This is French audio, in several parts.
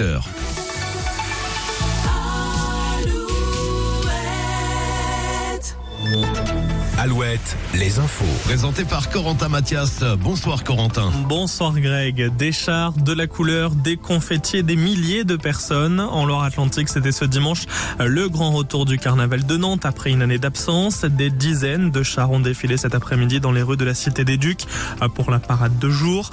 heures. Alouette, les infos. Présenté par Corentin Mathias. Bonsoir Corentin. Bonsoir Greg. Des chars, de la couleur, des confettis et des milliers de personnes. En Loire-Atlantique, c'était ce dimanche le grand retour du carnaval de Nantes après une année d'absence. Des dizaines de chars ont défilé cet après-midi dans les rues de la Cité des Ducs pour la parade de jour.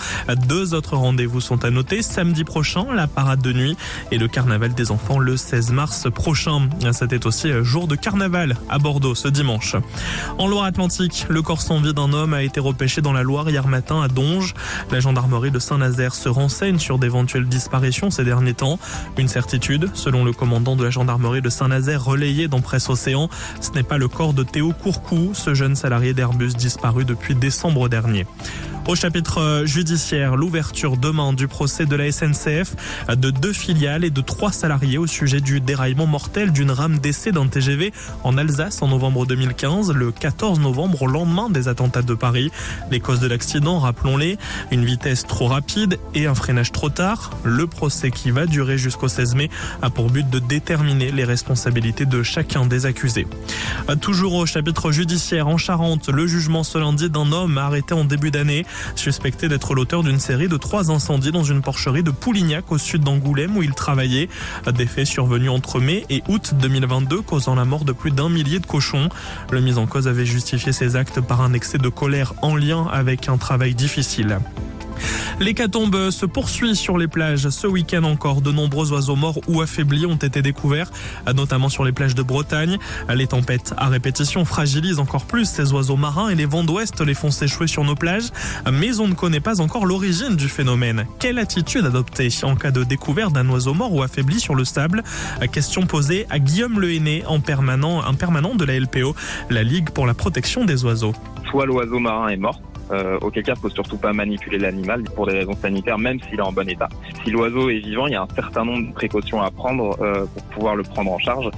Deux autres rendez-vous sont à noter. Samedi prochain, la parade de nuit et le carnaval des enfants le 16 mars prochain. C'était aussi jour de carnaval à Bordeaux ce dimanche. En Loire-Atlantique, le corps sans vie d'un homme a été repêché dans la Loire hier matin à Donge. La gendarmerie de Saint-Nazaire se renseigne sur d'éventuelles disparitions ces derniers temps. Une certitude, selon le commandant de la gendarmerie de Saint-Nazaire relayé dans Presse Océan, ce n'est pas le corps de Théo Courcou, ce jeune salarié d'Airbus disparu depuis décembre dernier. Au chapitre judiciaire, l'ouverture demain du procès de la SNCF de deux filiales et de trois salariés au sujet du déraillement mortel d'une rame d'essai d'un TGV en Alsace en novembre 2015, le 14 novembre au lendemain des attentats de Paris. Les causes de l'accident, rappelons-les, une vitesse trop rapide et un freinage trop tard. Le procès qui va durer jusqu'au 16 mai a pour but de déterminer les responsabilités de chacun des accusés. Toujours au chapitre judiciaire en Charente, le jugement ce lundi d'un homme arrêté en début d'année suspecté d'être l'auteur d'une série de trois incendies dans une porcherie de Poulignac au sud d'Angoulême où il travaillait. Des faits survenus entre mai et août 2022 causant la mort de plus d'un millier de cochons. Le mis en cause avait justifié ses actes par un excès de colère en lien avec un travail difficile. L'hécatombe se poursuit sur les plages. Ce week-end encore, de nombreux oiseaux morts ou affaiblis ont été découverts, notamment sur les plages de Bretagne. Les tempêtes à répétition fragilisent encore plus ces oiseaux marins et les vents d'ouest les font s'échouer sur nos plages. Mais on ne connaît pas encore l'origine du phénomène. Quelle attitude adopter en cas de découverte d'un oiseau mort ou affaibli sur le sable? Question posée à Guillaume Lehéné, en permanent, un permanent de la LPO, la Ligue pour la protection des oiseaux. Soit l'oiseau marin est mort, euh, auquel cas, faut surtout pas manipuler l'animal pour des raisons sanitaires, même s'il est en bon état. Si l'oiseau est vivant, il y a un certain nombre de précautions à prendre euh, pour pouvoir le prendre en charge.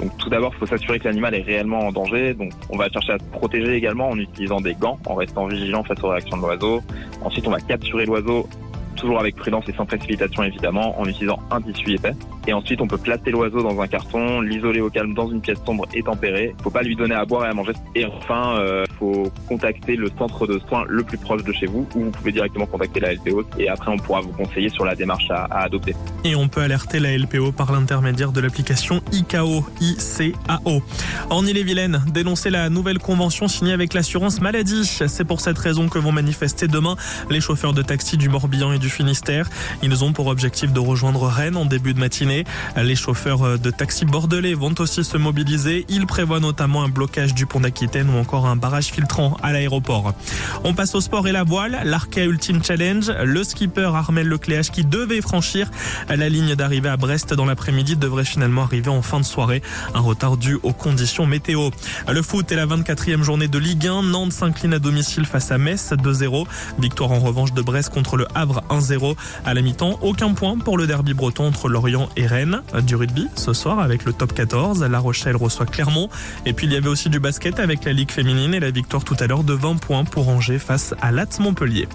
Donc tout d'abord, il faut s'assurer que l'animal est réellement en danger. Donc on va chercher à se protéger également en utilisant des gants, en restant vigilant face aux réactions de l'oiseau. Ensuite, on va capturer l'oiseau toujours avec prudence et sans précipitation évidemment, en utilisant un tissu épais. Et ensuite, on peut placer l'oiseau dans un carton, l'isoler au calme dans une pièce sombre et tempérée. Faut pas lui donner à boire et à manger. Et enfin, euh, faut contacter le centre de soins le plus proche de chez vous, ou vous pouvez directement contacter la LPO. Et après, on pourra vous conseiller sur la démarche à, adopter. Et on peut alerter la LPO par l'intermédiaire de l'application ICAO, ICAO. En Ille-et-Vilaine, dénoncer la nouvelle convention signée avec l'assurance maladie. C'est pour cette raison que vont manifester demain les chauffeurs de taxi du Morbihan et du Finistère. Ils ont pour objectif de rejoindre Rennes en début de matinée. Les chauffeurs de taxi bordelais vont aussi se mobiliser. Ils prévoient notamment un blocage du pont d'Aquitaine ou encore un barrage à l'aéroport. On passe au sport et la voile. L'Arkea Ultimate Challenge. Le skipper Armel Lecléache qui devait franchir la ligne d'arrivée à Brest dans l'après-midi devrait finalement arriver en fin de soirée. Un retard dû aux conditions météo. Le foot est la 24e journée de Ligue 1. Nantes s'incline à domicile face à Metz 2-0. Victoire en revanche de Brest contre le Havre 1-0. À la mi-temps, aucun point pour le derby breton entre Lorient et Rennes. Du rugby ce soir avec le top 14. La Rochelle reçoit Clermont. Et puis il y avait aussi du basket avec la Ligue féminine et la victoire tout à l'heure de 20 points pour Angers face à Latz Montpellier.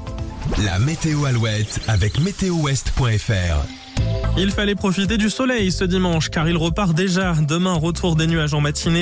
La météo Alouette avec météowest.fr. Il fallait profiter du soleil ce dimanche car il repart déjà. Demain, retour des nuages en matinée.